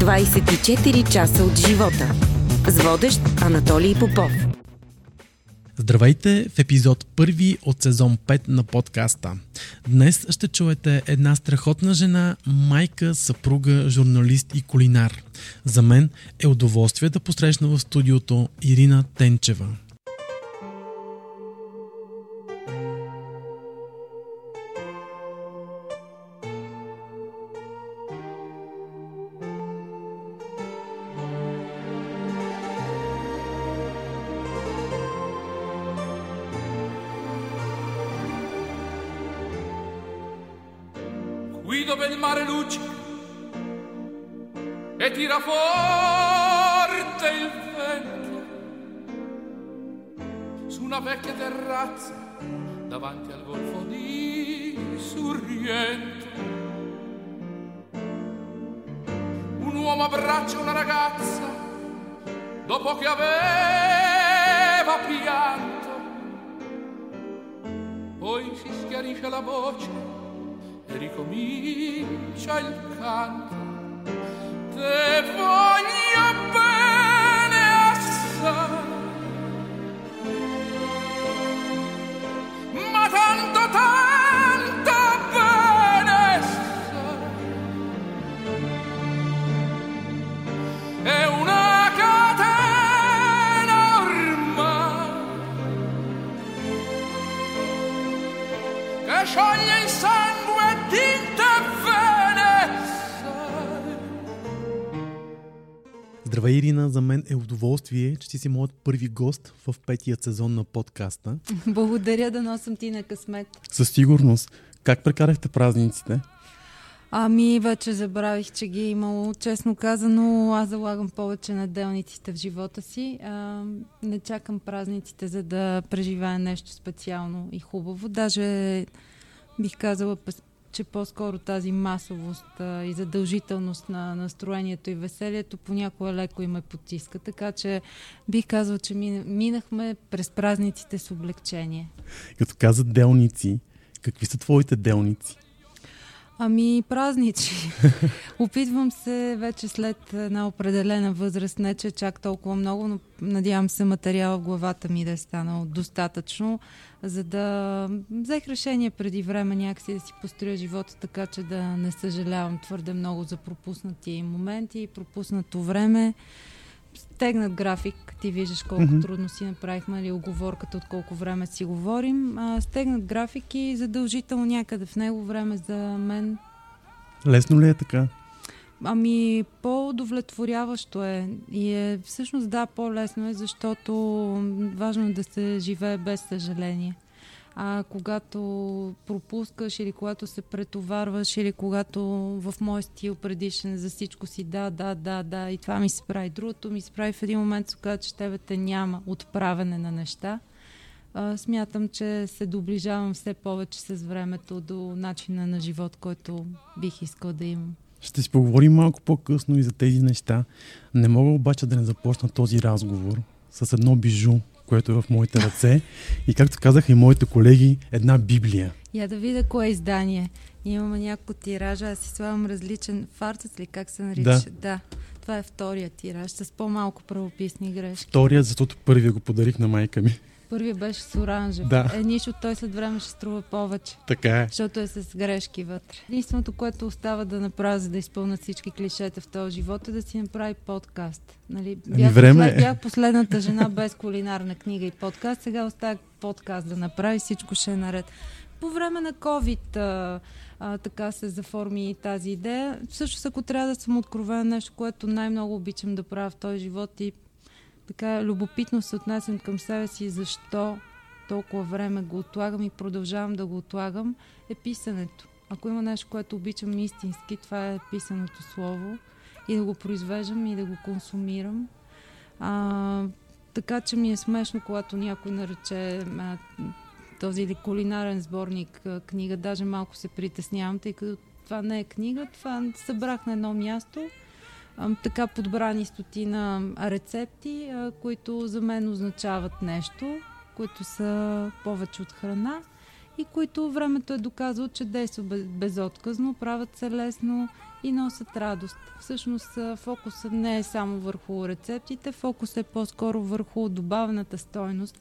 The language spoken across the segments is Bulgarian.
24 часа от живота. С водещ Анатолий Попов. Здравейте в епизод първи от сезон 5 на подкаста. Днес ще чуете една страхотна жена, майка, съпруга, журналист и кулинар. За мен е удоволствие да посрещна в студиото Ирина Тенчева. Удоволствие, че ти си моят първи гост в петия сезон на подкаста. Благодаря да носам ти на късмет. Със сигурност. Как прекарахте празниците? Ами, вече забравих, че ги е имало. Честно казано, аз залагам повече на делниците в живота си. А, не чакам празниците, за да преживея нещо специално и хубаво. Даже бих казала, че по-скоро тази масовост а, и задължителност на настроението и веселието понякога леко им ме потиска. Така че бих казала, че мина- минахме през празниците с облегчение. Като казат делници, какви са твоите делници? Ами, празничи. Опитвам се вече след една определена възраст, не че чак толкова много, но надявам се материала в главата ми да е станал достатъчно, за да взех решение преди време някакси да си построя живота така, че да не съжалявам твърде много за пропуснати моменти и пропуснато време. Стегнат график, ти виждаш колко mm-hmm. трудно си направихме ли оговорката, от колко време си говорим. А, стегнат график и задължително някъде в него време за мен Лесно ли е така? Ами, по-удовлетворяващо е. И е, всъщност да, по-лесно е, защото важно е да се живее без съжаление. А когато пропускаш или когато се претоварваш или когато в мой стил предишен за всичко си да, да, да, да и това ми се прави. Другото ми се прави в един момент, оказа, че тебе те няма отправяне на неща. А, смятам, че се доближавам все повече с времето до начина на живот, който бих искал да имам. Ще си поговорим малко по-късно и за тези неща. Не мога обаче да не започна този разговор с едно бижу, което е в моите ръце и както казаха и моите колеги, една библия. Я да видя кое е издание. Имаме няколко тиража, аз си слагам различен фарцет ли, как се нарича? Да. да. Това е втория тираж, с по-малко правописни грешки. Втория, защото първия го подарих на майка ми. Първият беше с оранжев. Да. Е, нищо, той след време ще струва повече, Така е. защото е с грешки вътре. Единственото, което остава да направя, за да изпълнят всички клишета в този живот, е да си направи подкаст. Нали? Ами време е. бях последната жена без кулинарна книга и подкаст, сега остава подкаст да направи, всичко ще е наред. По време на COVID а, а, така се заформи тази идея. Всъщност, ако трябва да съм откровена нещо, което най-много обичам да правя в този живот и така любопитно се отнасям към себе си, защо толкова време го отлагам и продължавам да го отлагам, е писането. Ако има нещо, което обичам истински, това е писаното слово и да го произвеждам и да го консумирам. А, така че ми е смешно, когато някой нарече а, този или кулинарен сборник а, книга. Даже малко се притеснявам, тъй като това не е книга, това събрах на едно място. Така подбрани стотина рецепти, които за мен означават нещо, които са повече от храна. и които времето е доказало, че действат без- безотказно, правят се лесно и носят радост. Всъщност фокусът не е само върху рецептите, фокусът е по-скоро върху добавената стойност.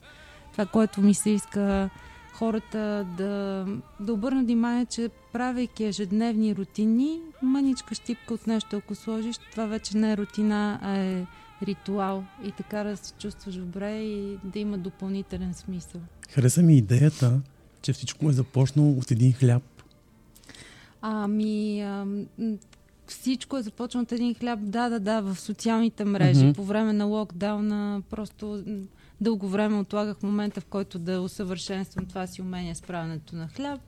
Това, което ми се иска хората да, да обърнат внимание, че правейки ежедневни рутини, мъничка щипка от нещо, ако сложиш, това вече не е рутина, а е ритуал и така да се чувстваш добре и да има допълнителен смисъл. Хареса ми идеята, че всичко е започнало от един хляб. Ами, ам, всичко е започнало от един хляб. Да, да, да, в социалните мрежи. Мгм. По време на локдауна просто дълго време отлагах момента, в който да усъвършенствам това си умение с правенето на хляб.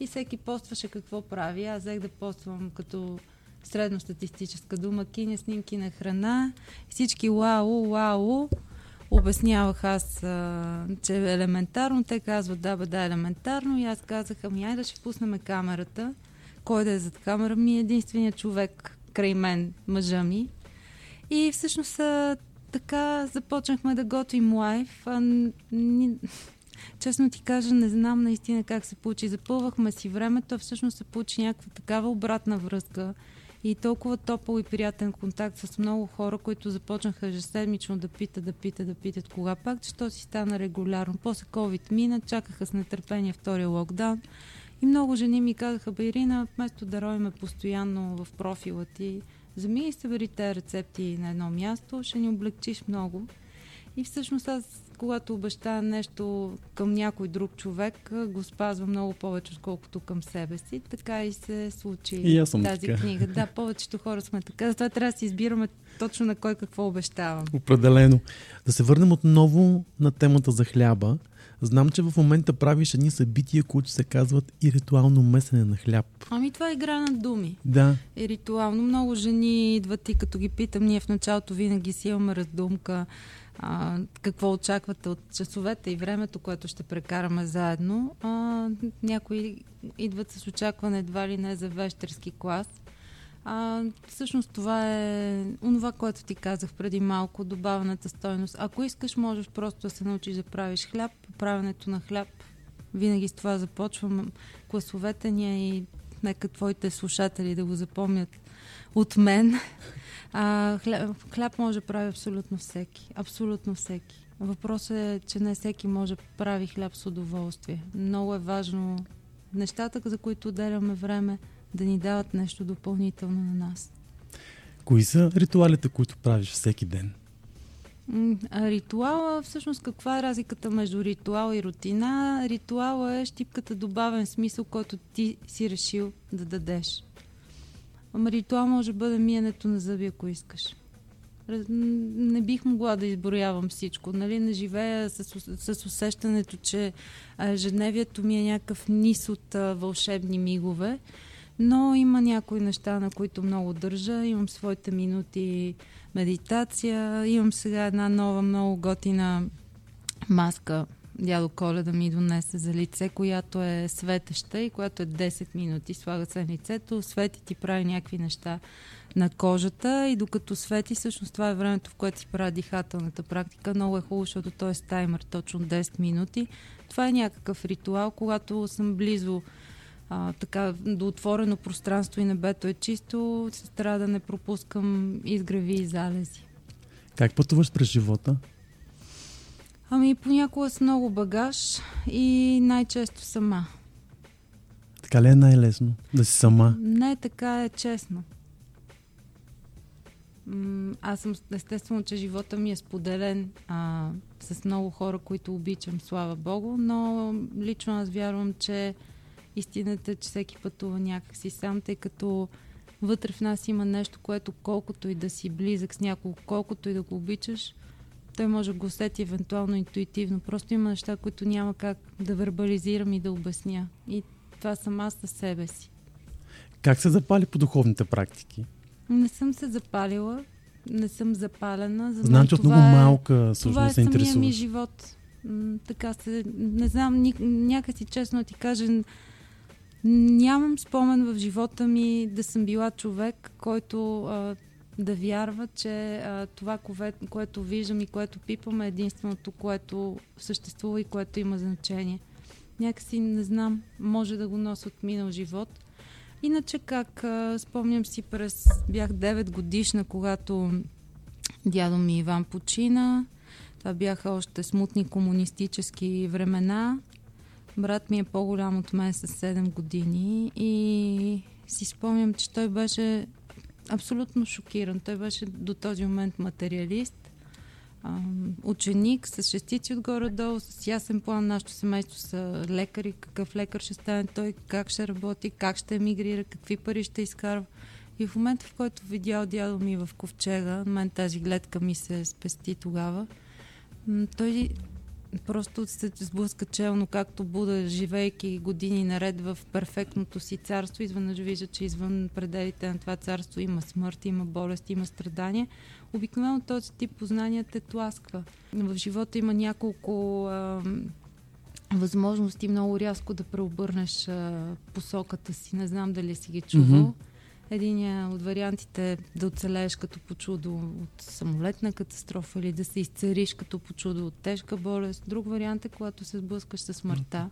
И всеки постваше какво прави. Аз взех да поствам като средностатистическа дума киня снимки на храна. Всички вау, вау. Обяснявах аз, а, че е елементарно. Те казват, да, бе, да, елементарно. И аз казах, ами айде да ще пуснем камерата. Кой да е зад камера ми е единственият човек край мен, мъжа ми. И всъщност така започнахме да готвим лайф. А, ни, честно ти кажа, не знам наистина как се получи. Запълвахме си времето, а всъщност се получи някаква такава обратна връзка и толкова топъл и приятен контакт с много хора, които започнаха ежеседмично да питат, да питат, да питат кога пак, че то си стана регулярно. После COVID мина, чакаха с нетърпение втория локдаун и много жени ми казаха, бе Ирина, вместо да ровиме постоянно в профила ти, вземи и събери тези рецепти на едно място, ще ни облегчиш много. И всъщност аз, когато обещая нещо към някой друг човек, го спазвам много повече, отколкото към себе си. Така и се случи И аз съм тази така. книга. Да, повечето хора сме така. Затова трябва да си избираме точно на кой какво обещавам. Определено. Да се върнем отново на темата за хляба. Знам, че в момента правиш едни събития, които се казват и ритуално месене на хляб. Ами това е игра на думи. Да, е ритуално. Много жени идват и като ги питам, ние в началото винаги си имаме раздумка а, какво очаквате от часовете и времето, което ще прекараме заедно. А, някои идват с очакване едва ли не за вещерски клас. А, всъщност това е онова, което ти казах преди малко, добавената стойност. Ако искаш, можеш просто да се научиш да правиш хляб. Правенето на хляб винаги с това започвам. Класовете ни и нека твоите слушатели да го запомнят от мен. А, хляб, хляб може да прави абсолютно всеки. Абсолютно всеки. Въпросът е, че не всеки може да прави хляб с удоволствие. Много е важно нещата, за които отделяме време, да ни дават нещо допълнително на нас. кои са ритуалите, които правиш всеки ден? А ритуала, всъщност каква е разликата между ритуал и рутина? Ритуала е щипката добавен смисъл, който ти си решил да дадеш. Ама ритуал може да бъде миенето на зъби, ако искаш. Не бих могла да изброявам всичко. Нали? Не живея с, с усещането, че ежедневието ми е някакъв низ от а, вълшебни мигове. Но има някои неща, на които много държа. Имам своите минути медитация. Имам сега една нова, много готина маска. Дядо Коля да ми донесе за лице, която е светеща и която е 10 минути. Слага се на лицето, свети ти прави някакви неща на кожата и докато свети, всъщност това е времето, в което си прави дихателната практика. Много е хубаво, защото той е с таймер точно 10 минути. Това е някакъв ритуал, когато съм близо а, така, до отворено пространство и небето е чисто, се трябва да не пропускам изгреви и залези. Как пътуваш през живота? Ами понякога с много багаж и най-често сама. Така ли е най-лесно? Да си сама? Не, така е честно. Аз съм естествено, че живота ми е споделен а, с много хора, които обичам, слава Богу, но лично аз вярвам, че истината е, че всеки пътува някакси сам, тъй като вътре в нас има нещо, което колкото и да си близък с някого, колкото и да го обичаш, той може да го усети евентуално интуитивно. Просто има неща, които няма как да вербализирам и да обясня. И това съм аз със себе си. Как се запали по духовните практики? Не съм се запалила, не съм запалена. За Знам, че от това много е, малка Това е всъщност се самия ми интересуваш. живот. М, така се, не знам, ни, някакси честно ти кажа, нямам спомен в живота ми да съм била човек, който а, да вярва, че а, това, кое, което виждам и което пипам е единственото, което съществува и което има значение. някакси не знам, може да го нося от минал живот. Иначе как, а, спомням си през, бях 9 годишна, когато дядо ми Иван почина. Това бяха още смутни комунистически времена. Брат ми е по-голям от мен с 7 години и си спомням, че той беше абсолютно шокиран. Той беше до този момент материалист, ученик с шестици отгоре-долу, с ясен план. Нашето семейство са лекари, какъв лекар ще стане той, как ще работи, как ще емигрира, какви пари ще изкарва. И в момента, в който видял дядо ми в ковчега, мен тази гледка ми се спести тогава, той просто се сблъска челно, както Буда, живейки години наред в перфектното си царство, изведнъж вижда, че извън пределите на това царство има смърт, има болест, има страдания. Обикновено този тип познания те тласква. В живота има няколко а, възможности много рязко да преобърнеш а, посоката си. Не знам дали си ги чувал. Mm-hmm. Един от вариантите е да оцелееш като по чудо от самолетна катастрофа или да се изцериш като по чудо от тежка болест. Друг вариант е когато се сблъскаш с смъртта.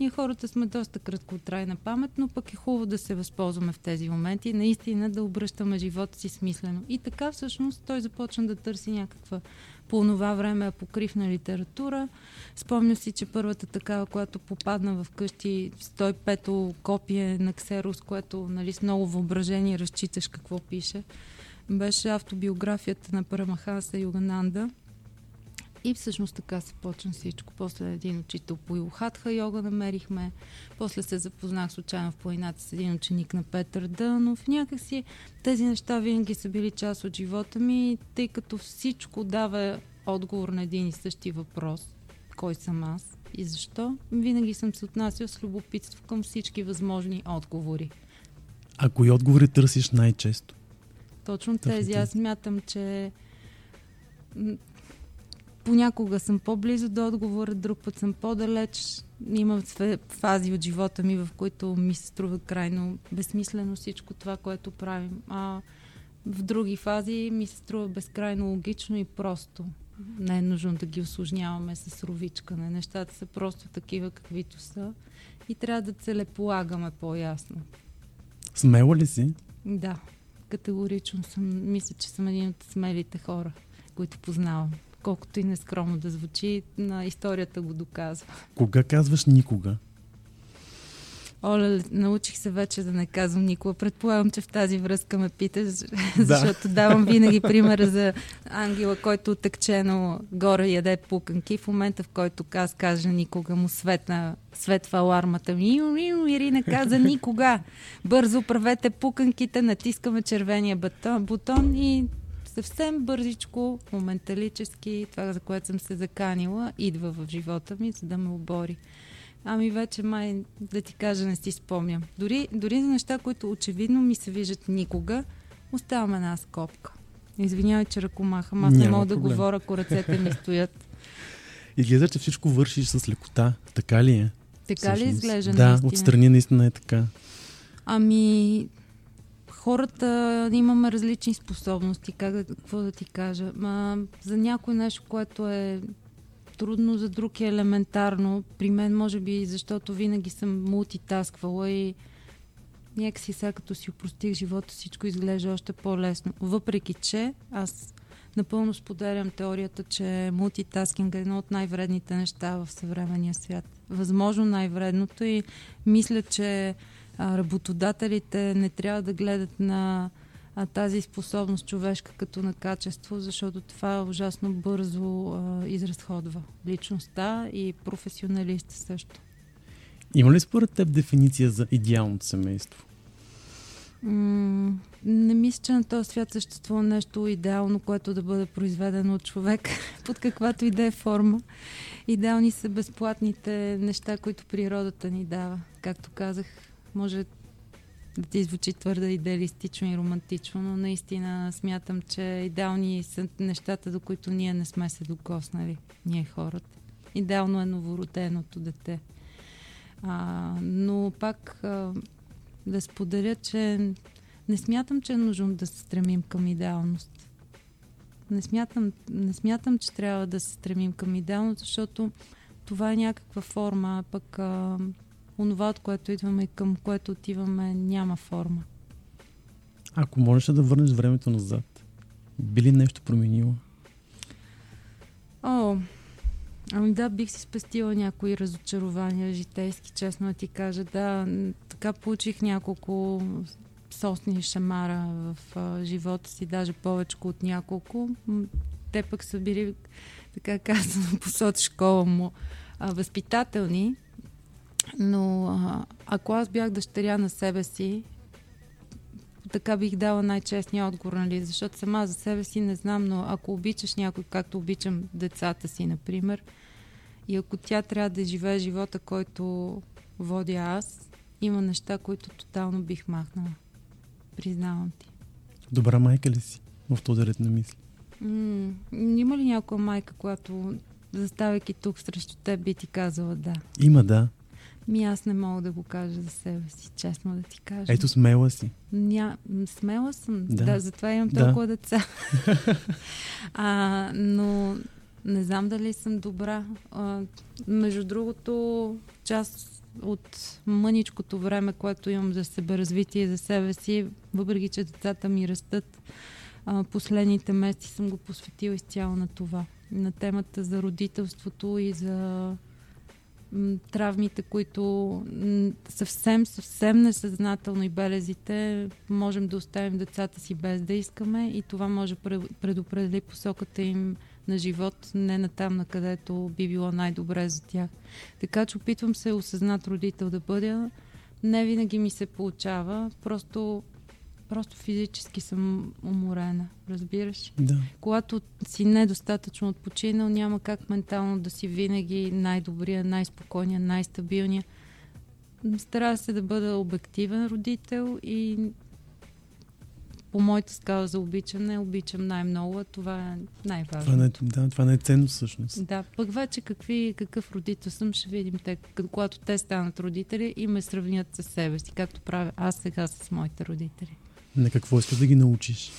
Ние хората сме доста трайна памет, но пък е хубаво да се възползваме в тези моменти и наистина да обръщаме живота си смислено. И така всъщност той започна да търси някаква по това време апокривна литература. Спомня си, че първата такава, която попадна в къщи 105-то копие на Ксерос, което нали, с много въображение разчиташ какво пише, беше автобиографията на Парамахаса Югананда. И всъщност така се почна всичко. После един учител по Илхатха йога намерихме. После се запознах случайно в планината с един ученик на Петър Дънов. Някакси тези неща винаги са били част от живота ми, тъй като всичко дава отговор на един и същи въпрос. Кой съм аз и защо? Винаги съм се отнасял с любопитство към всички възможни отговори. А кои отговори търсиш най-често? Точно тези. Аз мятам, че понякога съм по-близо до отговора, друг път съм по-далеч. Има фази от живота ми, в които ми се струва крайно безсмислено всичко това, което правим. А в други фази ми се струва безкрайно логично и просто. Не е нужно да ги осложняваме с ровичкане. Нещата са просто такива, каквито са. И трябва да целеполагаме по-ясно. Смела ли си? Да, категорично съм. Мисля, че съм един от смелите хора, които познавам колкото и нескромно да звучи, на историята го доказва. Кога казваш никога? Оля, научих се вече да не казвам никога. Предполагам, че в тази връзка ме питаш, да. защото давам винаги примера за ангела, който тъкчено горе яде пуканки. В момента, в който аз кажа никога му светна, светва алармата ми. Ирина каза никога. Бързо правете пуканките, натискаме червения бутон и съвсем бързичко, моменталически, това за което съм се заканила, идва в живота ми, за да ме обори. Ами вече май, да ти кажа, не си спомням. Дори, дори за неща, които очевидно ми се виждат никога, оставам една скопка. Извинявай, че ръкомахам. Аз не мога да говоря, ако ръцете ми стоят. И гледа, че всичко вършиш с лекота. Така ли е? Така Всъщност? ли изглежда Да, наистина? отстрани наистина е така. Ами, хората имаме различни способности, как да, какво да ти кажа. Ма, за някой нещо, което е трудно, за друг е елементарно. При мен, може би, защото винаги съм мултитасквала и някакси сега като си упростих живота, всичко изглежда още по-лесно. Въпреки, че аз напълно споделям теорията, че мултитаскинг е едно от най-вредните неща в съвременния свят. Възможно най-вредното и мисля, че а, работодателите не трябва да гледат на а, тази способност човешка като на качество, защото това ужасно бързо а, изразходва личността и професионалиста също. Има ли според теб дефиниция за идеалното семейство? М- не мисля, че на този свят съществува нещо идеално, което да бъде произведено от човек под каквато и да е форма. Идеални са безплатните неща, които природата ни дава. Както казах, може да ти звучи твърде идеалистично и романтично, но наистина смятам, че идеални са нещата, до които ние не сме се докоснали, ние хората. Идеално е новороденото дете. А, но пак а, да споделя, че не смятам, че е нужно да се стремим към идеалност. Не смятам, не смятам, че трябва да се стремим към идеалност, защото това е някаква форма, пък а, онова, от което идваме и към което отиваме, няма форма. Ако можеш да върнеш времето назад, би ли нещо променило? О, ами да, бих си спестила някои разочарования житейски, честно да ти кажа. Да, така получих няколко сосни шамара в а, живота си, даже повече от няколко. Те пък са били, така казано, посоч школа му, а, възпитателни. Но а, ако аз бях дъщеря на себе си, така бих дала най-честния отговор, нали? Защото сама за себе си не знам, но ако обичаш някой, както обичам децата си, например, и ако тя трябва да живее живота, който водя аз, има неща, които тотално бих махнала. Признавам ти. Добра майка ли си в този ред на мисли? М- има ли някоя майка, която заставайки тук срещу теб би ти казала да? Има, да. Ми аз не мога да го кажа за себе си, честно да ти кажа. Ето смела си. Ня... Смела съм, Да. да. затова имам Да. толкова деца. а, но не знам дали съм добра. А, между другото, част от мъничкото време, което имам за себеразвитие за себе си, въпреки че децата ми растат, а, последните месеци съм го посветила изцяло на това. На темата за родителството и за травмите, които съвсем, съвсем несъзнателно и белезите можем да оставим децата си без да искаме и това може предопредели посоката им на живот, не на там, на където би било най-добре за тях. Така че опитвам се осъзнат родител да бъда. Не винаги ми се получава, просто, просто физически съм уморена, разбираш? Да. когато си недостатъчно отпочинал, няма как ментално да си винаги най-добрия, най-спокойния, най-стабилния. Старая се да бъда обективен родител и по моята скала за обичане обичам най-много, а това е най-важно. Това не, да, това не е ценно всъщност. Да, пък вече какви, какъв родител съм, ще видим те, когато те станат родители и ме сравнят с себе си, както правя аз сега с моите родители. На какво искаш да ги научиш?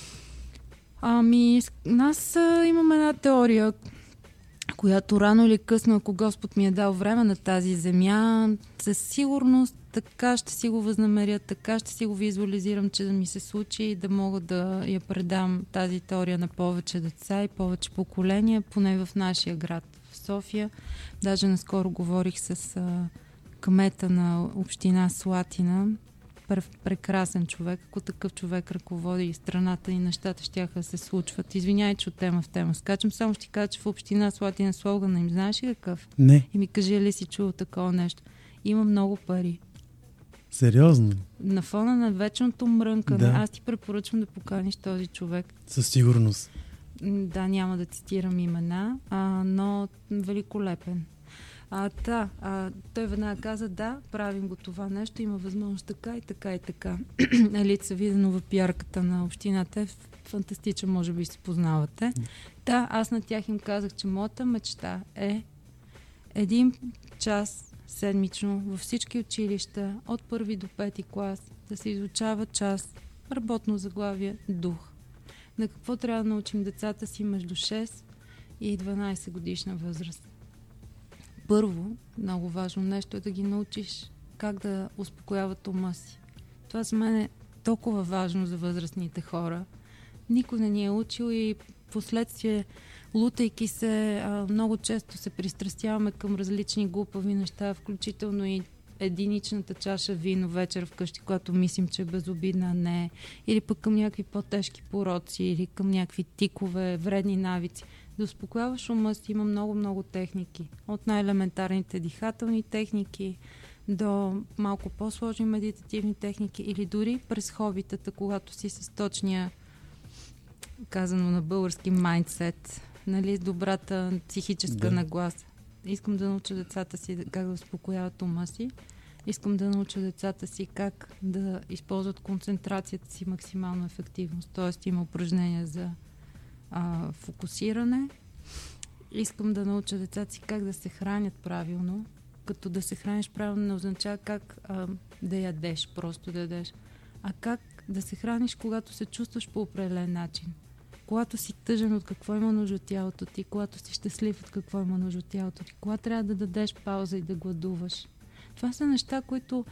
Ами, аз а, имам една теория, която рано или късно, ако Господ ми е дал време на тази земя, със сигурност така ще си го възнамеря, така ще си го визуализирам, че да ми се случи и да мога да я предам тази теория на повече деца и повече поколения, поне в нашия град, в София. Даже наскоро говорих с а, кмета на община Слатина, прекрасен човек. Ако такъв човек ръководи страната и нещата ще да се случват. Извинявай, че от тема в тема скачам. Само ще ти кажа, че в община Слатина слогана им знаеш ли какъв? Не, И ми кажи ли си чул такова нещо. Има много пари. сериозно. На фона на вечното мрънкане, Да. аз ти препоръчвам да поканиш този човек. Със сигурност. Да, няма да цитирам имена, а, но великолепен. А, та, а, той веднага каза, да, правим го това нещо, има възможност така и така и така. Елица Виденова, пиарката на общината е фантастичен, може би се познавате. Да, аз на тях им казах, че моята мечта е един час седмично във всички училища, от първи до пети клас, да се изучава час работно заглавие дух. На какво трябва да научим децата си между 6 и 12 годишна възраст? Първо, много важно нещо е да ги научиш как да успокояват ума си. Това за мен е толкова важно за възрастните хора. Никой не ни е учил и последствие, лутайки се, много често се пристрастяваме към различни глупави неща, включително и единичната чаша вино вечер вкъщи, която мислим, че е безобидна, не. Или пък към някакви по-тежки пороци, или към някакви тикове, вредни навици. Да успокояваш ума си има много-много техники. От най-елементарните дихателни техники до малко по-сложни медитативни техники или дори през хобитата, когато си с точния казано на български майндсет, нали, с добрата психическа Да. нагласа. Искам да науча децата си как да успокояват ума си. Искам да науча децата си как да използват концентрацията си максимално ефективност. Тоест има упражнения за а, фокусиране. Искам да науча децата си как да се хранят правилно. Като да се храниш правилно не означава как а, да ядеш, просто да ядеш, а как да се храниш, когато се чувстваш по определен начин. Когато си тъжен, от какво има нужда от тялото ти, когато си щастлив, от какво има нужда от тялото ти, кога трябва да дадеш пауза и да гладуваш. Това са неща, които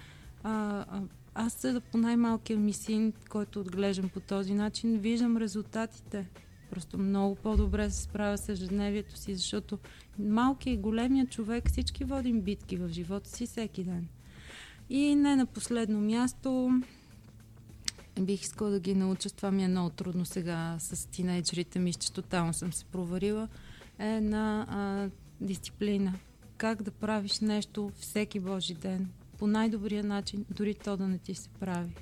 а, а, аз по най-малкия ми син, който отглеждам по този начин, виждам резултатите. Просто много по-добре се справя с ежедневието си, защото малкият и големия човек всички водим битки в живота си всеки ден. И не на последно място, бих искала да ги науча, това ми е много трудно сега с тинейджерите, мисля, че тотално съм се проварила, е на а, дисциплина. Как да правиш нещо всеки Божи ден, по най-добрия начин, дори то да не ти се прави.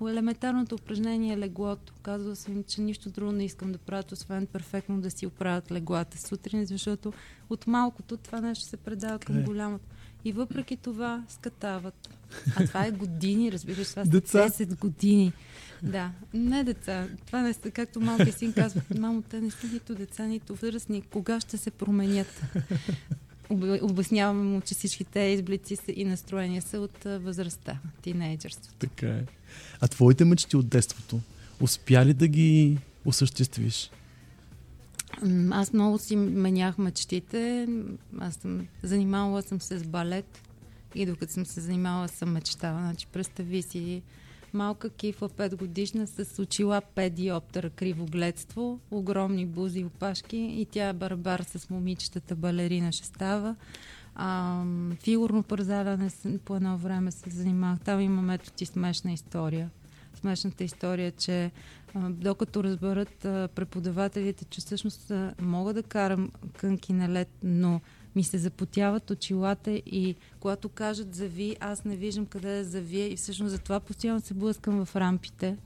Елементарното упражнение е леглото. Казва съм, че нищо друго не искам да правя, освен перфектно да си оправят леглата сутрин, защото от малкото това нещо се предава към Е. голямото. И въпреки това скатават. А това е години, разбираш, това са Деца. 10 години. Да, не деца. Това не са, както малкият син казва, мамо, те не са нито деца, нито възрастни. Кога ще се променят? Об- Обясняваме му, че всички те изблици и настроения са от възрастта, тинейджърството. Така е. А твоите мечти от детството, успя ли да ги осъществиш? Аз много си менях мечтите. Аз съм занимавала съм се с балет и докато съм се занимавала съм мечтала. Значи, представи си малка кифла 5 годишна с очила 5 диоптера кривогледство, огромни бузи и опашки и тя е барбар с момичетата балерина ще става. А, фигурно парзаляне с- по едно време се занимавах. Там има метод и смешна история. Смешната история че докато разберат преподавателите, че всъщност мога да карам кънки на лед, но ми се запотяват очилата и когато кажат зави, аз не виждам къде да завия и всъщност затова постоянно се блъскам в рампите.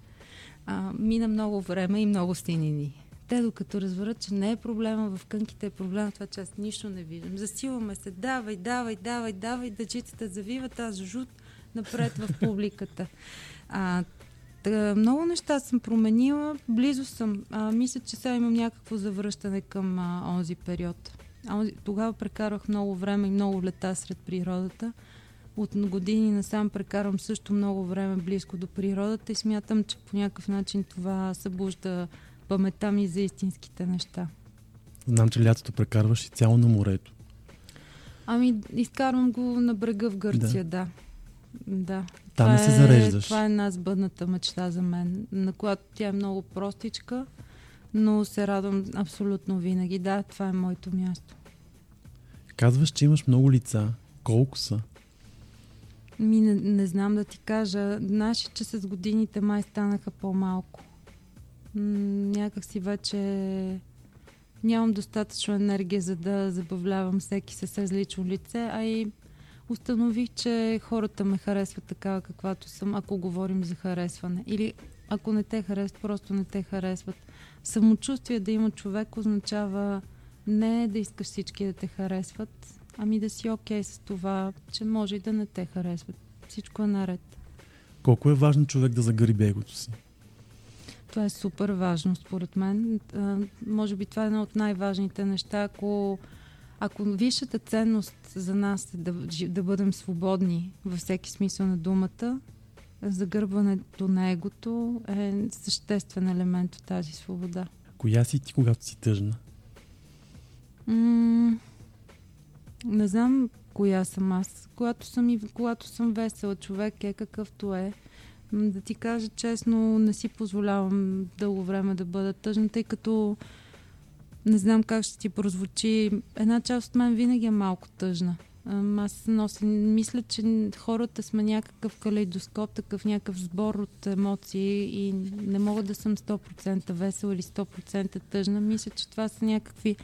А, мина много време и много стенини. Те докато разберат, че не е проблема в кънките, е проблема това, че аз нищо не виждам. Засилваме се, давай, давай, давай, давай, дъчицата завиват, аз жут напред в публиката. А, много неща съм променила, близо съм. А, мисля, че сега имам някакво завръщане към а, онзи период. А, тогава прекарах много време и много лета сред природата. От години насам прекарвам също много време близко до природата и смятам, че по някакъв начин това събужда паметта ми за истинските неща. Знам, че лятото прекарваш и цяло на морето. Ами, изкарвам го на брега в Гърция, да. Да. Там Това се е- зареждаш. Това е една сбъдната мечта за мен, на която тя е много простичка, но се радвам абсолютно винаги. Да, това е моето място. Казваш, че имаш много лица. Колко са? Ми не, не знам да ти кажа. Знаеш, ли, че с годините май станаха по-малко. М- някак си вече нямам достатъчно енергия, за да забавлявам всеки с различно лице, а и установих, че хората ме харесват такава каквато съм, ако говорим за харесване. Или ако не те харесват, просто не те харесват. Самочувствие да има човек означава не да искаш всички да те харесват, ами да си окей с това, че може и да не те харесват. Всичко е наред. Колко е важно човек да загариби егото си? Това е супер важно, според мен. А, може би това е едно от най-важните неща. Ако, ако висшата ценност за нас е да, да бъдем свободни във всеки смисъл на думата, загърбването на егото е съществен елемент от тази свобода. Коя си ти, когато си тъжна? М- не знам коя съм аз. Когато съм, и, когато съм весела човек е какъвто е. Да ти кажа честно, не си позволявам дълго време да бъда тъжна, тъй като не знам как ще ти прозвучи. Една част от мен винаги е малко тъжна. Аз нося, мисля, че хората сме някакъв калейдоскоп, такъв някакъв сбор от емоции и не мога да съм 100% весела или 100% тъжна. Мисля, че това са някакви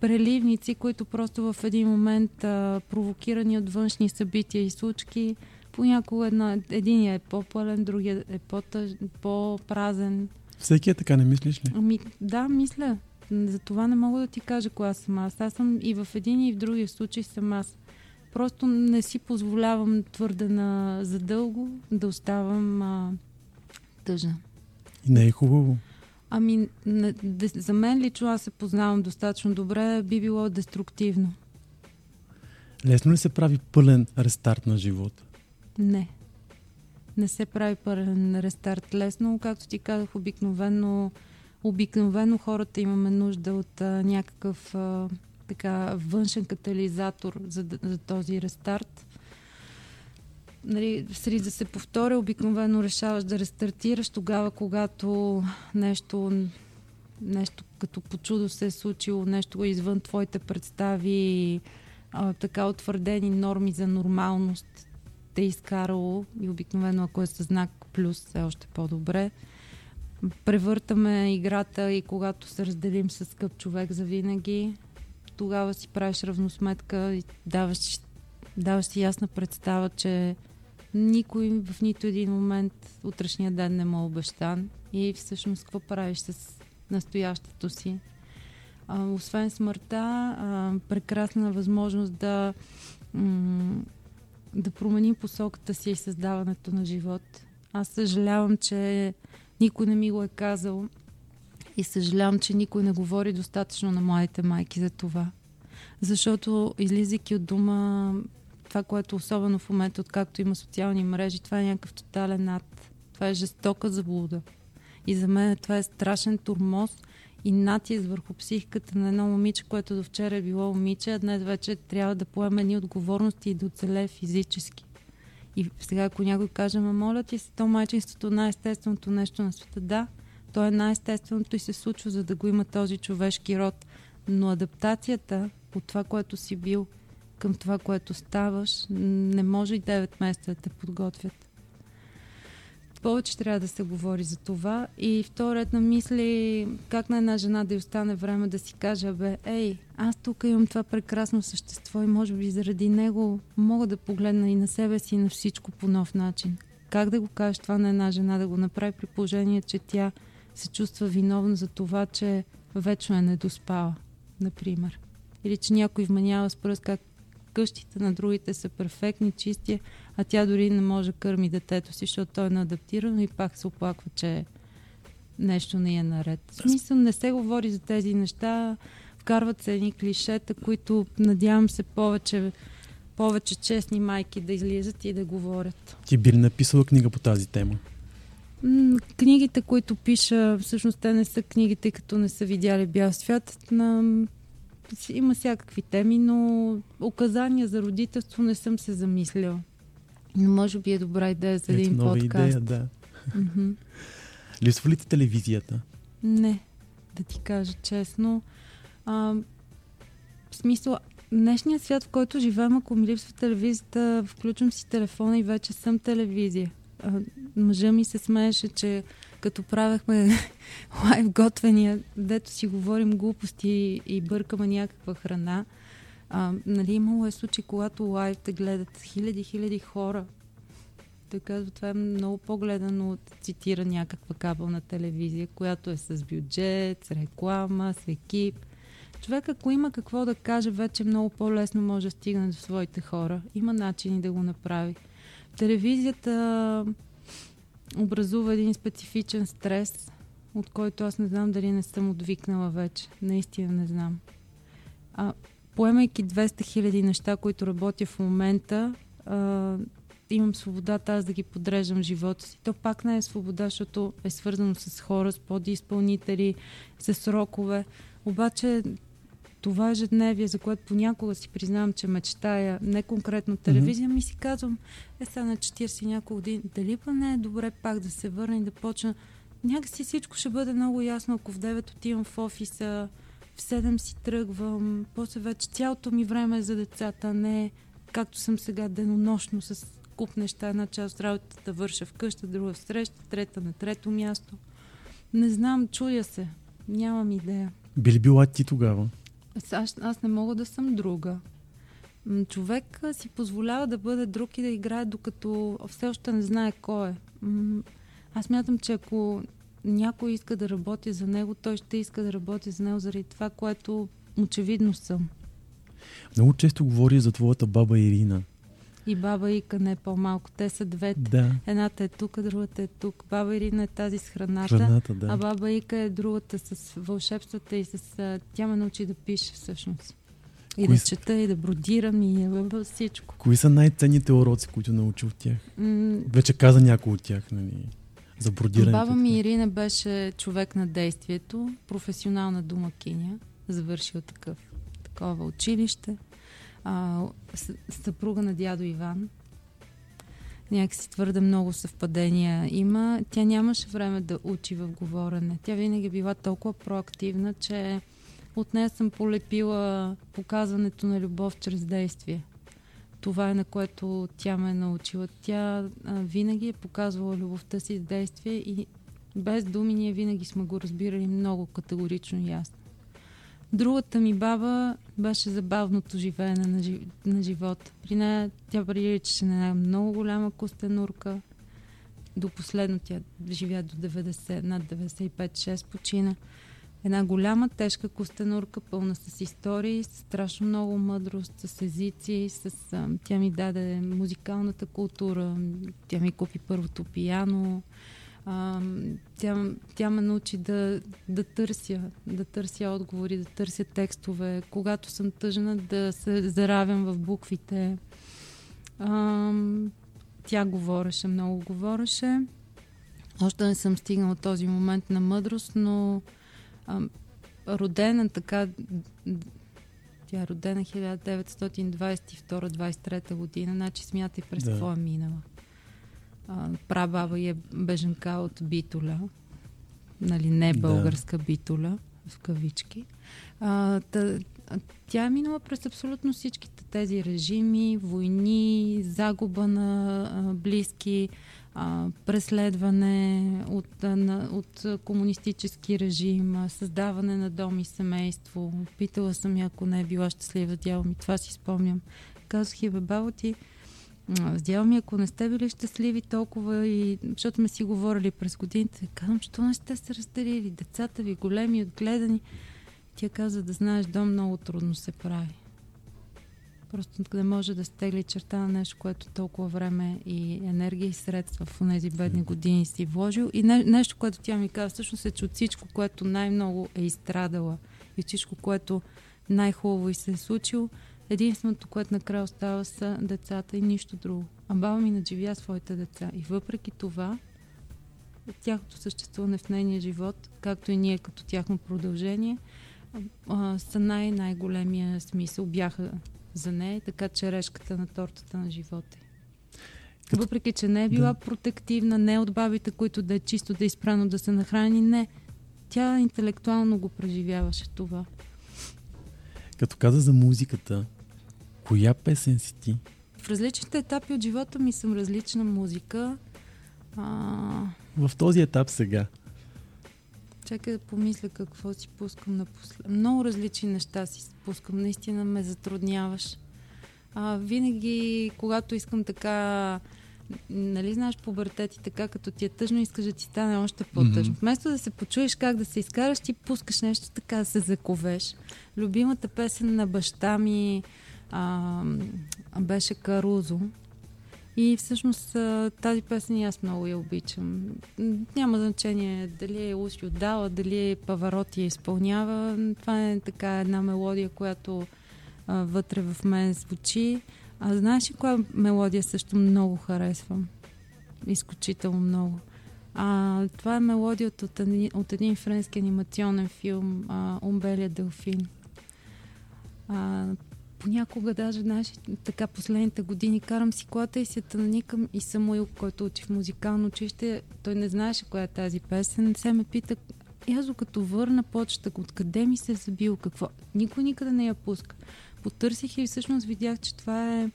преливници, които просто в един момент а, провокирани от външни събития и случки, понякога една, единия е по-пълен, другия е по-празен. Всеки е така, не мислиш ли? Ами да, мисля. За това не мога да ти кажа коя съм аз. Аз съм и в един и в другия случай съм аз. Просто не си позволявам твърде на задълго да оставам а, тъжна. И не е хубаво. Ами, не, де, за мен лично аз се познавам достатъчно добре, би било деструктивно. Лесно ли се прави пълен рестарт на живота? Не. Не се прави пълен рестарт лесно. Както ти казах, обикновено Обикновено хората имаме нужда от а, някакъв а, така, външен катализатор за, за този рестарт. Нали, среди да се повторя, обикновено решаваш да рестартираш тогава, когато нещо, нещо като по чудо се е случило, нещо извън твоите представи, а, така утвърдени норми за нормалност те е изкарало и обикновено ако е с знак плюс е още по-добре. Превъртаме играта и когато се разделим с скъп човек за винаги, тогава си правиш равносметка и даваш, даваш си ясна представа, че никой в нито един момент утрешния ден не му е обещан и всъщност какво правиш с настоящето си. А, освен смъртта, а, прекрасна възможност да м- да променим посоката си и създаването на живот. Аз съжалявам, че никой не ми го е казал и съжалявам, че никой не говори достатъчно на младите майки за това. Защото излизайки от дома, това, което особено в момента, откакто има социални мрежи, това е някакъв тотален ад. Това е жестока заблуда. И за мен това е страшен турмоз и натиск върху психиката на едно момиче, което до вчера е било момиче, а днес вече трябва да поеме ни отговорности и да оцелее физически. И сега, ако някой каже, ма моля ти се, то майчинството е най-естественото нещо на света. Да, то е най-естественото и се случва, за да го има този човешки род. Но адаптацията от това, което си бил към това, което ставаш, не може и 9 месеца да те подготвят повече трябва да се говори за това. И второ ред на мисли, как на една жена да й остане време да си каже, бе, ей, аз тук имам това прекрасно същество и може би заради него мога да погледна и на себе си и на всичко по нов начин. Как да го кажеш това на една жена, да го направи при положение, че тя се чувства виновна за това, че вечно е недоспала, например. Или че някой вменява с пръст как къщите на другите са перфектни, чисти, а тя дори не може да кърми детето си, защото той е неадаптирано и пак се оплаква, че нещо не е наред. В смисъл не се говори за тези неща, вкарват се едни клишета, които надявам се повече повече честни майки да излизат и да говорят. Ти би ли написала книга по тази тема? Книгите, които пиша, всъщност те не са книги, тъй като не са видяли бял свят. На има всякакви теми, но указания за родителство не съм се замисляла. Но може би е добра идея за един нова подкаст. идея, да. Mm-hmm. Лисва ли ти телевизията? Не, да ти кажа честно. А, в смисъл, днешният свят, в който живеем, ако ми липсва телевизията, включвам си телефона и вече съм телевизия. А, мъжа ми се смееше, че като правехме лайв готвения, дето си говорим глупости и бъркаме някаква храна. А, нали, имало е случай, когато лайв те гледат хиляди-хиляди хора. Така, това е много по-гледано от цитира някаква кабелна телевизия, която е с бюджет, с реклама, с екип. Човек, ако има какво да каже, вече много по-лесно може да стигне до своите хора. Има начини да го направи. Телевизията образува един специфичен стрес, от който аз не знам дали не съм отвикнала вече. Наистина не знам. А, поемайки 200 хиляди неща, които работя в момента, а, имам свободата аз да ги подреждам живота си. То пак не е свобода, защото е свързано с хора, с подизпълнители, с срокове. Обаче това ежедневие, за което понякога си признавам, че мечтая, не конкретно телевизия, mm-hmm. ми си казвам, е сега на 40 няколко години, дали па не е добре пак да се върна и да почна. Някакси всичко ще бъде много ясно, ако в 9 отивам в офиса, в 7 си тръгвам, после вече цялото ми време е за децата, не както съм сега денонощно с куп неща, една част от работата върша в къща, друга в среща, трета на трето място. Не знам, чуя се. Нямам идея. Би ли била ти тогава? Аз, аз не мога да съм друга. Човек си позволява да бъде друг и да играе, докато все още не знае кой е. Аз мятам, че ако някой иска да работи за него, той ще иска да работи за него заради това, което очевидно съм. Много често говори за твоята баба Ирина. И баба Ика не е по-малко. Те са двете. Да. Едната е тук, другата е тук. Баба Ирина е тази с храната, храната да. а баба Ика е другата с вълшебствата и с... Тя ме научи да пише всъщност. И Кои да чета, и да бродирам, и всичко. Кои са най-ценните уроци, които научи от тях? М- Вече каза някой от тях, нали? За бродирането? Баба ми Ирина беше човек на действието, професионална думакиня, завършил такъв, такова училище. А, съпруга на дядо Иван. Някакси твърде много съвпадения има. Тя нямаше време да учи в говорене. Тя винаги била толкова проактивна, че от нея съм полепила показването на любов чрез действие. Това е на което тя ме е научила. Тя а, винаги е показвала любовта си с действие и без думи ние винаги сме го разбирали много категорично ясно. Другата ми баба беше забавното живеене на, жи, на живота. При нея тя приличаше на една много голяма костенурка. До последно тя живя до 90, над 95-6 почина. Една голяма, тежка костенурка, пълна с истории, с страшно много мъдрост, с езици, с, а, тя ми даде музикалната култура, тя ми купи първото пияно, а, тя, тя ме научи да, да търся, да търся отговори, да търся текстове. Когато съм тъжна, да се заравям в буквите. А, тя говореше, много говореше. Още не съм стигнала този момент на мъдрост, но а, родена така тя е родена 1922-23 година, значи смятай през да. какво е минала прабаба е беженка от Битоля, нали, не българска да. Битоля, в кавички. А, та, тя е минала през абсолютно всичките тези режими, войни, загуба на а, близки, а, преследване от, на, от комунистически режим, създаване на дом и семейство. Питала съм я, ако не е била щастлива дяло ми. Това си спомням. Казах и бе, ти, Сдела ми, ако не сте били щастливи толкова и защото сме си говорили през годините, казвам, що не сте се разделили, децата ви големи, отгледани. Тя каза да знаеш, дом много трудно се прави. Просто не може да стегли черта на нещо, което толкова време и енергия и средства в тези бедни години си вложил. И не, нещо, което тя ми каза, всъщност е, че от всичко, което най-много е изстрадала и всичко, което най-хубаво и се е случило, Единственото, което накрая остава са децата и нищо друго. А баба ми надживя своите деца. И въпреки това, тяхното съществуване в нейния живот, както и ние като тяхно продължение, са най-най-големия смисъл. Бяха за нея, така че решката на тортата на живота. Като... Въпреки, че не е била да. протективна, не от бабите, които да е чисто да е изпрано да се нахрани, не. Тя интелектуално го преживяваше това. Като каза за музиката, Коя песен си ти? В различните етапи от живота ми съм различна музика. А... В този етап сега. Чакай да помисля какво си пускам напослед. Много различни неща си пускам. Наистина ме затрудняваш. А, винаги, когато искам така нали знаеш пубертет и така, като ти е тъжно, искаш да ти стане още по-тъжно. Mm-hmm. Вместо да се почуеш как да се изкараш, ти пускаш нещо така да се заковеш. Любимата песен на баща ми, а, беше Карузо. И всъщност тази песен и аз много я обичам. Няма значение дали е Луси отдала, дали е Павароти изпълнява. Това е така една мелодия, която а, вътре в мен звучи. А знаеш ли коя мелодия също много харесвам? Изключително много. А, това е мелодията от, от един френски анимационен филм Умбелия Делфин. А, понякога даже, знаеш, така последните години карам си колата и се тънаникам и Самуил, който учи в музикално училище, той не знаеше коя е тази песен. Се ме пита, и аз докато върна почта, откъде ми се е забил, какво. Никой никъде не я пуска. Потърсих и всъщност видях, че това е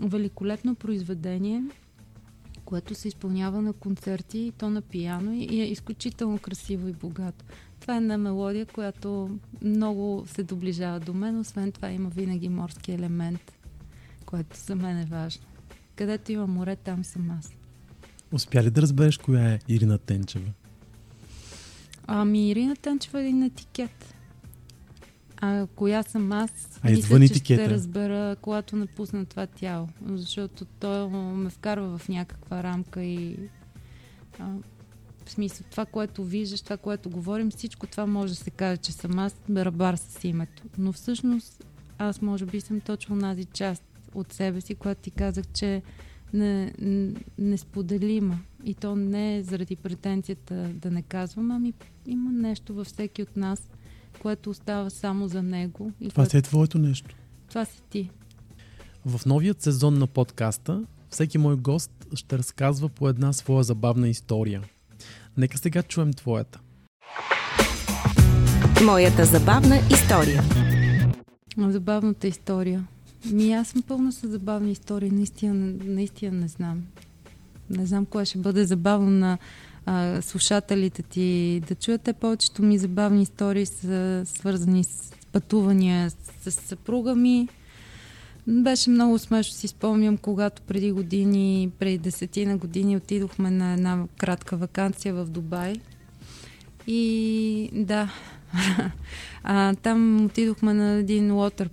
великолепно произведение, което се изпълнява на концерти, и то на пияно и е изключително красиво и богато. Това е една мелодия, която много се доближава до мен. Освен това има винаги морски елемент, който за мен е важно. Където има море, там съм аз. Успя ли да разбереш коя е Ирина Тенчева? Ами Ирина Тенчева е един етикет. А коя съм аз, а мисля, че етикета. ще разбера, когато напусна това тяло. Защото то ме вкарва в някаква рамка и а, в смисъл, това, което виждаш, това, което говорим, всичко това може да се каже, че съм аз рабар с името. Но всъщност аз може би съм точно тази част от себе си, която ти казах, че не, несподелима. И то не е заради претенцията да не казвам, ами има нещо във всеки от нас, което остава само за него. И това което... е твоето нещо. Това си ти. В новият сезон на подкаста всеки мой гост ще разказва по една своя забавна история. Нека сега чуем твоята. Моята забавна история. Забавната история. Ми аз съм пълна с забавни истории. Наистина, наистина не знам. Не знам кое ще бъде забавно на а, слушателите ти да чуете. Повечето ми забавни истории са свързани с пътувания с, с съпруга ми. Беше много смешно, си спомням, когато преди години, преди десетина години отидохме на една кратка вакансия в Дубай. И да, а, там отидохме на един лотър,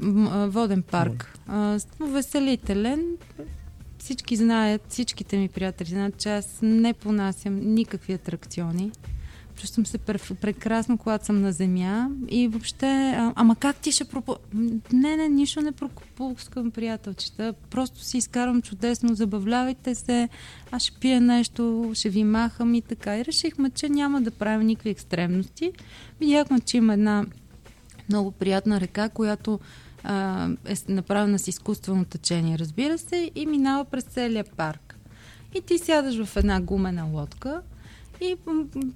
воден парк. А, веселителен. Всички знаят, всичките ми приятели знаят, че аз не понасям никакви атракциони. Чувствам се прекрасно, когато съм на земя и въобще, а, ама как ти ще пропу... Не, не, нищо не пропускам, приятелчета. Просто си изкарвам чудесно, забавлявайте се, аз ще пия нещо, ще ви махам и така. И решихме, че няма да правим никакви екстремности. Видяхме, че има една много приятна река, която а, е направена с изкуствено течение, разбира се, и минава през целия парк. И ти сядаш в една гумена лодка и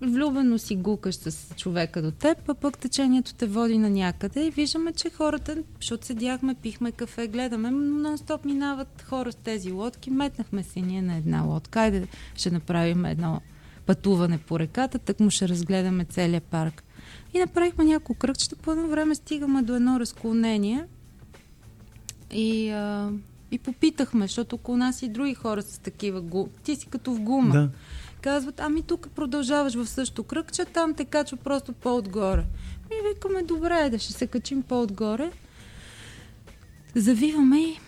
влюбено си гукаш с човека до теб, а пък течението те води на някъде и виждаме, че хората, защото седяхме, пихме кафе, гледаме, но нон-стоп минават хора с тези лодки, метнахме се ние на една лодка, айде ще направим едно пътуване по реката, так му ще разгледаме целият парк. И направихме няколко кръгчета, по едно време стигаме до едно разклонение и, а, и попитахме, защото около нас и други хора с такива. Ти си като в гума. Да казват, ами тук продължаваш в същото кръгче, там те качва просто по-отгоре. И викаме, добре, да ще се качим по-отгоре. Завиваме и,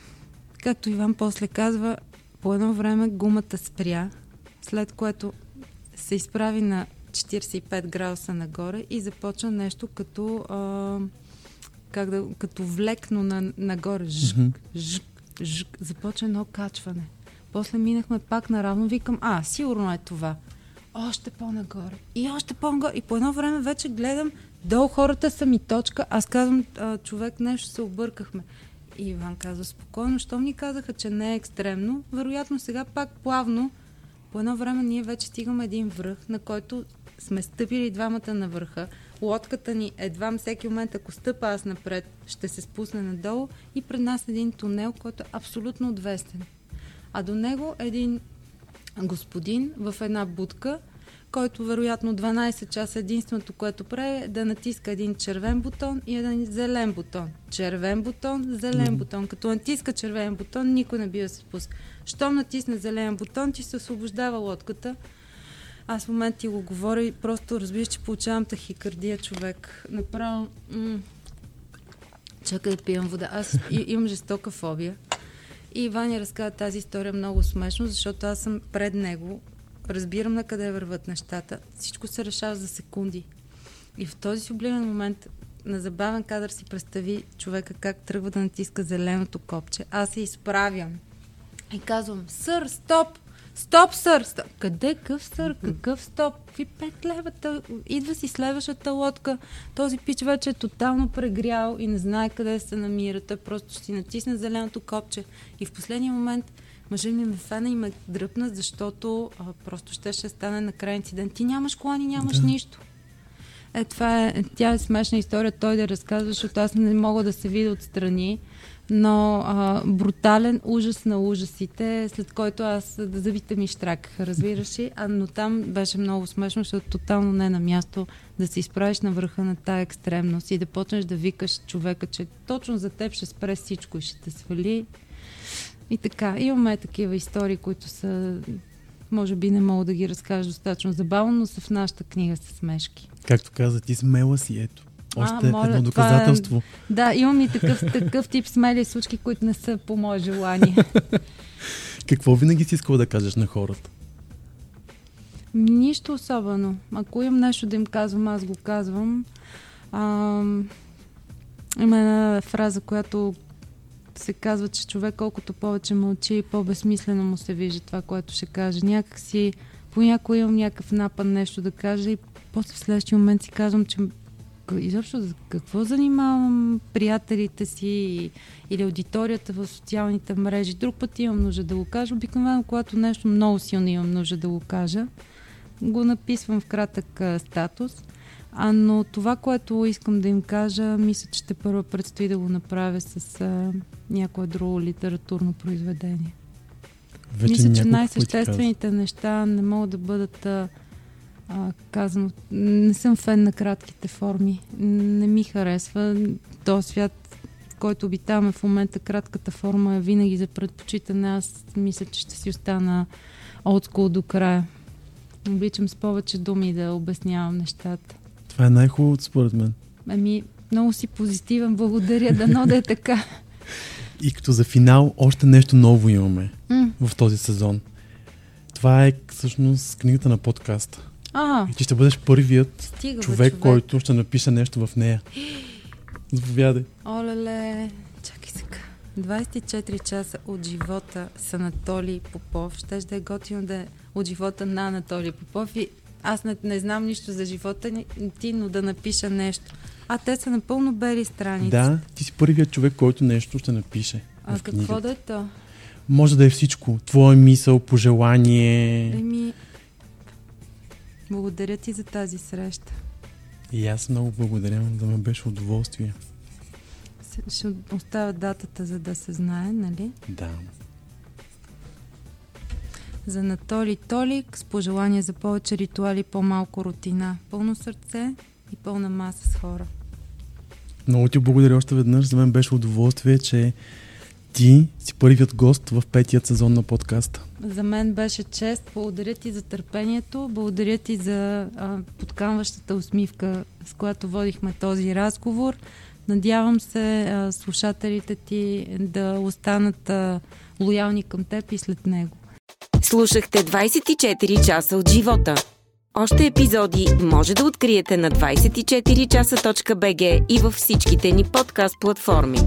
както Иван после казва, по едно време гумата спря, след което се изправи на 45 градуса нагоре и започна нещо като, а, как да, като влекно на, нагоре. Жк, mm-hmm. жк, жк, започва едно качване. После минахме пак наравно, викам, а, сигурно е това. Още по-нагоре. И още по-нагоре. И по едно време вече гледам, долу хората са ми точка. Аз казвам, а, човек, нещо се объркахме. И Иван казва, спокойно, щом ни казаха, че не е екстремно, вероятно сега пак плавно, по едно време ние вече стигаме един връх, на който сме стъпили двамата на върха. Лодката ни едва всеки момент, ако стъпа аз напред, ще се спусне надолу и пред нас един тунел, който е абсолютно отвестен а до него един господин в една будка, който вероятно 12 часа единственото, което прави е да натиска един червен бутон и един зелен бутон. Червен бутон, зелен mm. бутон. Като натиска червен бутон, никой не бива се спуска. Щом натисне зелен бутон, ти се освобождава лодката. Аз в момента ти го говоря и просто разбираш, че получавам тахикардия човек. Направо... М- Чакай да пием вода. Аз имам жестока фобия. И Ваня разказа тази история много смешно, защото аз съм пред него, разбирам на къде върват нещата. Всичко се решава за секунди. И в този сублимен момент на забавен кадър си представи човека как тръгва да натиска зеленото копче. Аз се изправям и казвам, сър, стоп! Стоп, сър! Стоп. Къде къв сър? Какъв стоп? Какви пет лева? Та, идва си следващата лодка. Този пич вече е тотално прегрял и не знае къде се намира. Той просто ще си натисне зеленото копче. И в последния момент мъжът ми ме фана и ме дръпна, защото а, просто ще ще стане на край инцидент. Ти нямаш колани, нямаш да. нищо. Е, това е, тя е смешна история, той да разказва, защото аз не мога да се видя отстрани но а, брутален ужас на ужасите, след който аз зъбите ми штракаха, разбираш ли? Но там беше много смешно, защото тотално не е на място да се изправиш на върха на тая екстремност и да почнеш да викаш човека, че точно за теб ще спре всичко и ще те свали. И така, имаме такива истории, които са може би не мога да ги разкажа достатъчно забавно, но са в нашата книга с смешки. Както каза, ти смела си, ето. Още а, моля, едно доказателство. Е, да, имам и такъв, такъв тип смели случки, които не са по мое желание. Какво винаги си искала да кажеш на хората? Нищо особено. Ако имам нещо да им казвам, аз го казвам. А, има една фраза, която се казва, че човек колкото повече мълчи, по-безсмислено му се вижда това, което ще каже. Някак си, понякога имам някакъв напад нещо да кажа и после в следващия момент си казвам, че изобщо за какво занимавам приятелите си или аудиторията в социалните мрежи. Друг път имам нужда да го кажа. Обикновено, когато нещо много силно имам нужда да го кажа, го написвам в кратък а, статус. А, но това, което искам да им кажа, мисля, че те първо предстои да го направя с а, някое друго литературно произведение. Вече мисля, че най-съществените неща не могат да бъдат а, а, казано. Не съм фен на кратките форми. Не ми харесва. Този свят, в който обитаваме в момента, кратката форма е винаги за предпочитане. Аз мисля, че ще си остана отскул до края. Обичам с повече думи да обяснявам нещата. Това е най-хубавото според мен. Ами, много си позитивен, благодаря, дано да е така. И като за финал, още нещо ново имаме М, в този сезон. Това е всъщност книгата на подкаста. А, И ти ще бъдеш първият стига, бе, човек, който ще напише нещо в нея. Заповядай. Олеле, чакай сега. 24 часа от живота с Анатолий Попов. Ще да е готино да е от живота на Анатолий Попов и аз не, не знам нищо за живота ти, но да напиша нещо. А те са напълно бели страници. Да, ти си първият човек, който нещо ще напише а какво да е то? Може да е всичко. Твоя мисъл, пожелание. Еми, благодаря ти за тази среща. И аз много благодаря, да ме беше удоволствие. Ще оставя датата, за да се знае, нали? Да. За Анатолий Толик с пожелание за повече ритуали, по-малко рутина. Пълно сърце и пълна маса с хора. Много ти благодаря още веднъж. За мен беше удоволствие, че ти си първият гост в петият сезон на подкаста. За мен беше чест. Благодаря ти за търпението. Благодаря ти за а, подканващата усмивка, с която водихме този разговор. Надявам се а, слушателите ти да останат а, лоялни към теб и след него. Слушахте 24 часа от живота. Още епизоди може да откриете на 24часа.bg и във всичките ни подкаст платформи.